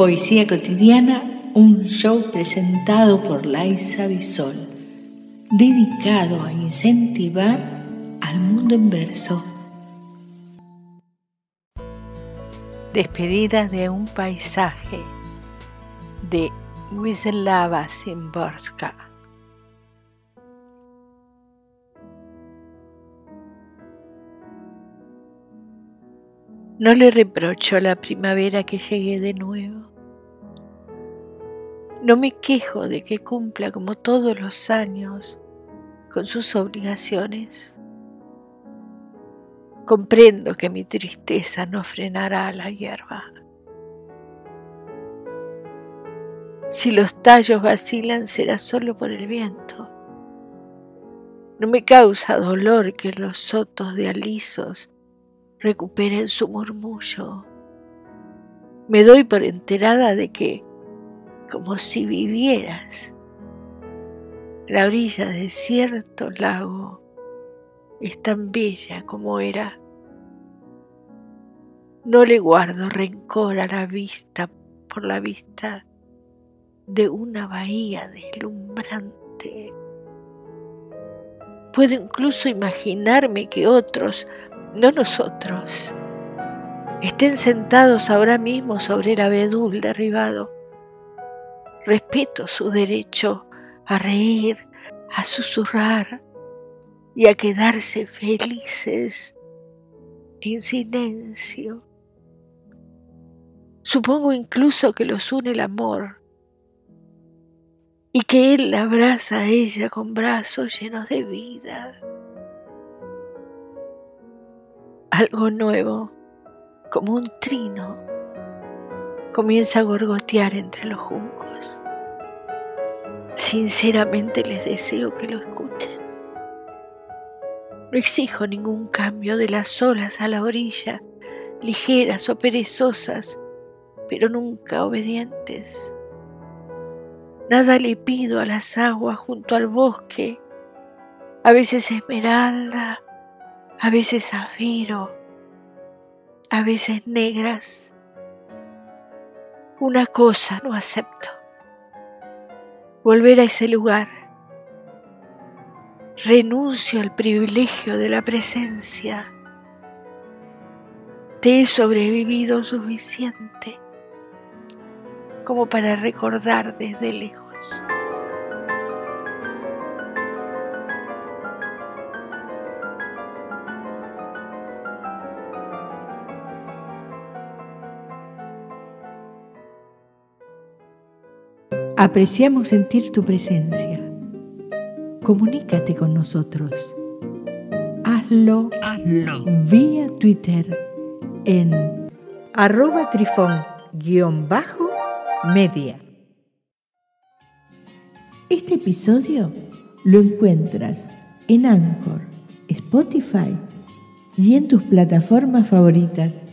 Poesía cotidiana, un show presentado por Laisa Bisol, dedicado a incentivar al mundo en verso. Despedida de un paisaje de Wisława Szymborska. No le reprocho la primavera que llegué de nuevo. No me quejo de que cumpla como todos los años con sus obligaciones. Comprendo que mi tristeza no frenará a la hierba. Si los tallos vacilan será solo por el viento. No me causa dolor que los sotos de alisos recuperen su murmullo. Me doy por enterada de que como si vivieras. La orilla de cierto lago es tan bella como era. No le guardo rencor a la vista por la vista de una bahía deslumbrante. Puedo incluso imaginarme que otros, no nosotros, estén sentados ahora mismo sobre el abedul derribado Respeto su derecho a reír, a susurrar y a quedarse felices en silencio. Supongo incluso que los une el amor y que él abraza a ella con brazos llenos de vida. Algo nuevo, como un trino, comienza a gorgotear entre los juncos. Sinceramente les deseo que lo escuchen. No exijo ningún cambio de las olas a la orilla, ligeras o perezosas, pero nunca obedientes. Nada le pido a las aguas junto al bosque, a veces esmeralda, a veces zafiro, a veces negras una cosa no acepto. Volver a ese lugar. Renuncio al privilegio de la presencia. Te he sobrevivido suficiente como para recordar desde lejos. Apreciamos sentir tu presencia. Comunícate con nosotros. Hazlo, Hazlo. vía Twitter en arroba trifón-media. Este episodio lo encuentras en Anchor, Spotify y en tus plataformas favoritas.